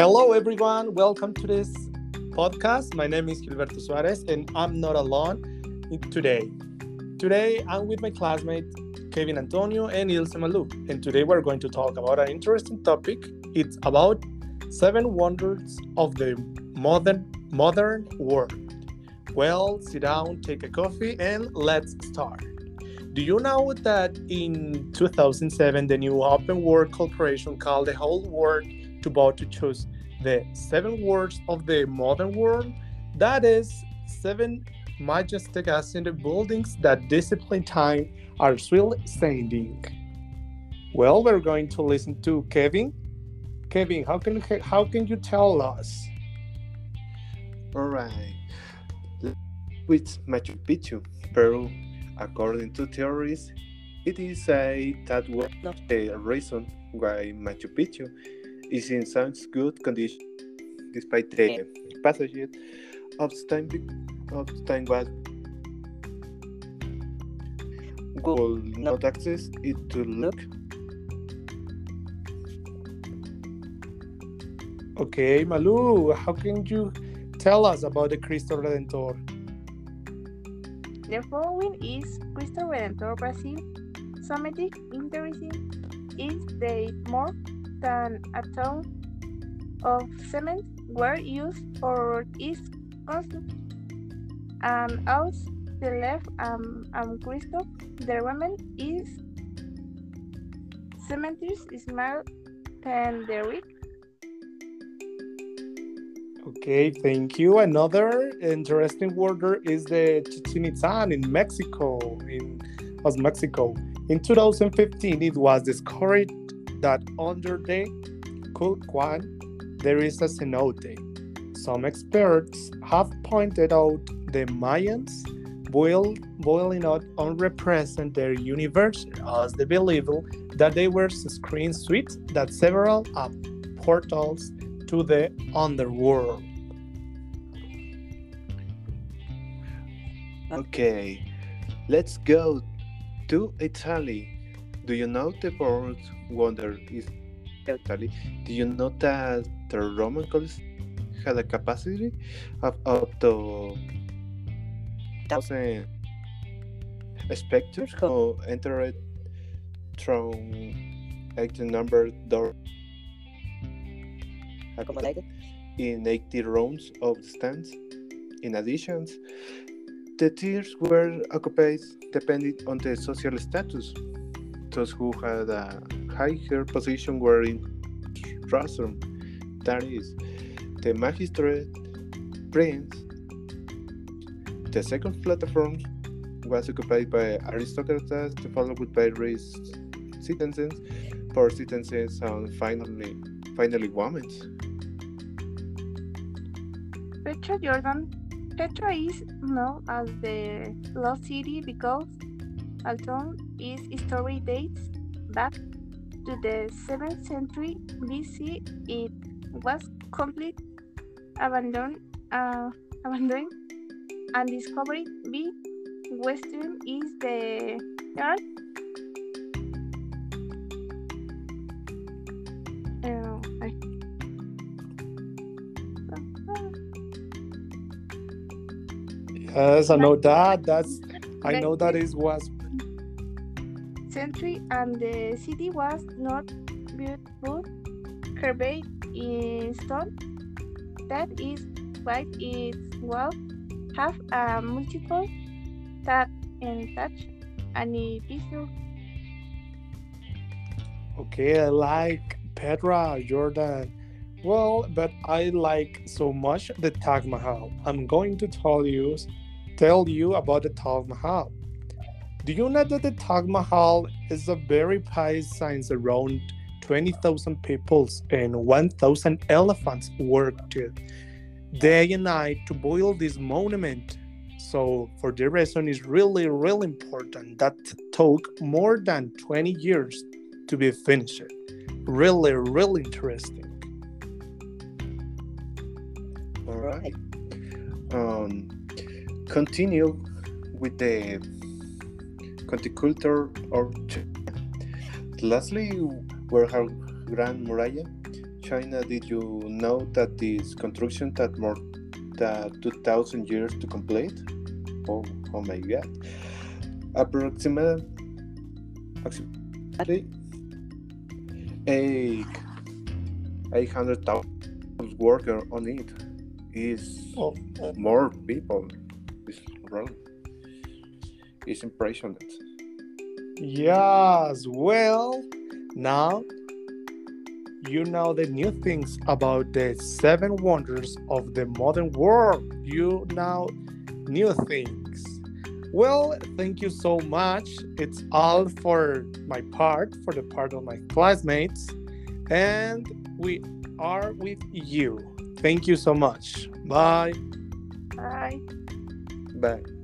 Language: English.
Hello, everyone. Welcome to this podcast. My name is Gilberto Suarez, and I'm not alone today. Today, I'm with my classmate Kevin Antonio and Ilse Malou, and today we're going to talk about an interesting topic. It's about seven wonders of the modern modern world. Well, sit down, take a coffee, and let's start. Do you know that in 2007, the new Open World Corporation called the whole world to vote to choose the seven words of the modern world? That is, seven majestic ascended buildings that discipline time are still standing. Well, we're going to listen to Kevin. Kevin, how can how can you tell us? All right. With Machu Picchu, Peru, according to theories, it is said that one of the reasons why Machu Picchu is in such good condition, despite the eh. passage of time, of time was will not access it to look. Okay, Malu, how can you tell us about the Cristo Redentor? The following is Cristo Redentor Brazil. Something interesting is that more than a ton of cement were used for its construction. And out the left um, um Cristo, the woman is cemeteries smaller than the Rick. Okay, thank you. Another interesting wonder is the Chichen Itza in Mexico. In was Mexico. In 2015, it was discovered that under the Kukulcan there is a cenote. Some experts have pointed out the Mayans boil, boiling out unrepresent their universe as they believe that they were screen suites that several are portals to the underworld. Okay, let's go to Italy. Do you know the fourth wonder is Italy? Do you know that the Roman Colosseum had a capacity of up to thousand spectators who entered through 18 number door accommodated in 80 rounds of the stands. In addition, the tiers were occupied depending on the social status. Those who had a higher position were in rostrum, that is, the magistrate, prince. The second platform was occupied by aristocrats, followed by rich citizens, poor citizens, and finally, finally women. Petra Jordan. Petra is known as the Lost City because although its story dates back to the 7th century BC, it was completely abandoned, uh, abandoned and discovered by Western is the yard. Uh, Yes, I know that. That's I know that it was century and the city was not beautiful, curved in stone. That is why its walls have a multiple that touch and a visual. okay. I like Petra Jordan. Well, but I like so much the Taj Mahal. I'm going to tell you tell you about the Taj Mahal. Do you know that the Taj Mahal is a very pious science around 20,000 peoples and 1,000 elephants worked day and night to build this monument. So for the reason is really, really important. That took more than 20 years to be finished. Really, really interesting. All right. Um, continue with the culture or China. Lastly, where her Grand Muralla China, did you know that this construction took more than 2,000 years to complete? Oh, oh my god. Approximately, approximately eight, 800,000 workers on it. Is Oh, oh, more people. It's wrong. It's impressionant. Yes, well, now you know the new things about the seven wonders of the modern world. You know new things. Well, thank you so much. It's all for my part, for the part of my classmates, and we are with you. Thank you so much. Bye. Bye. Bye.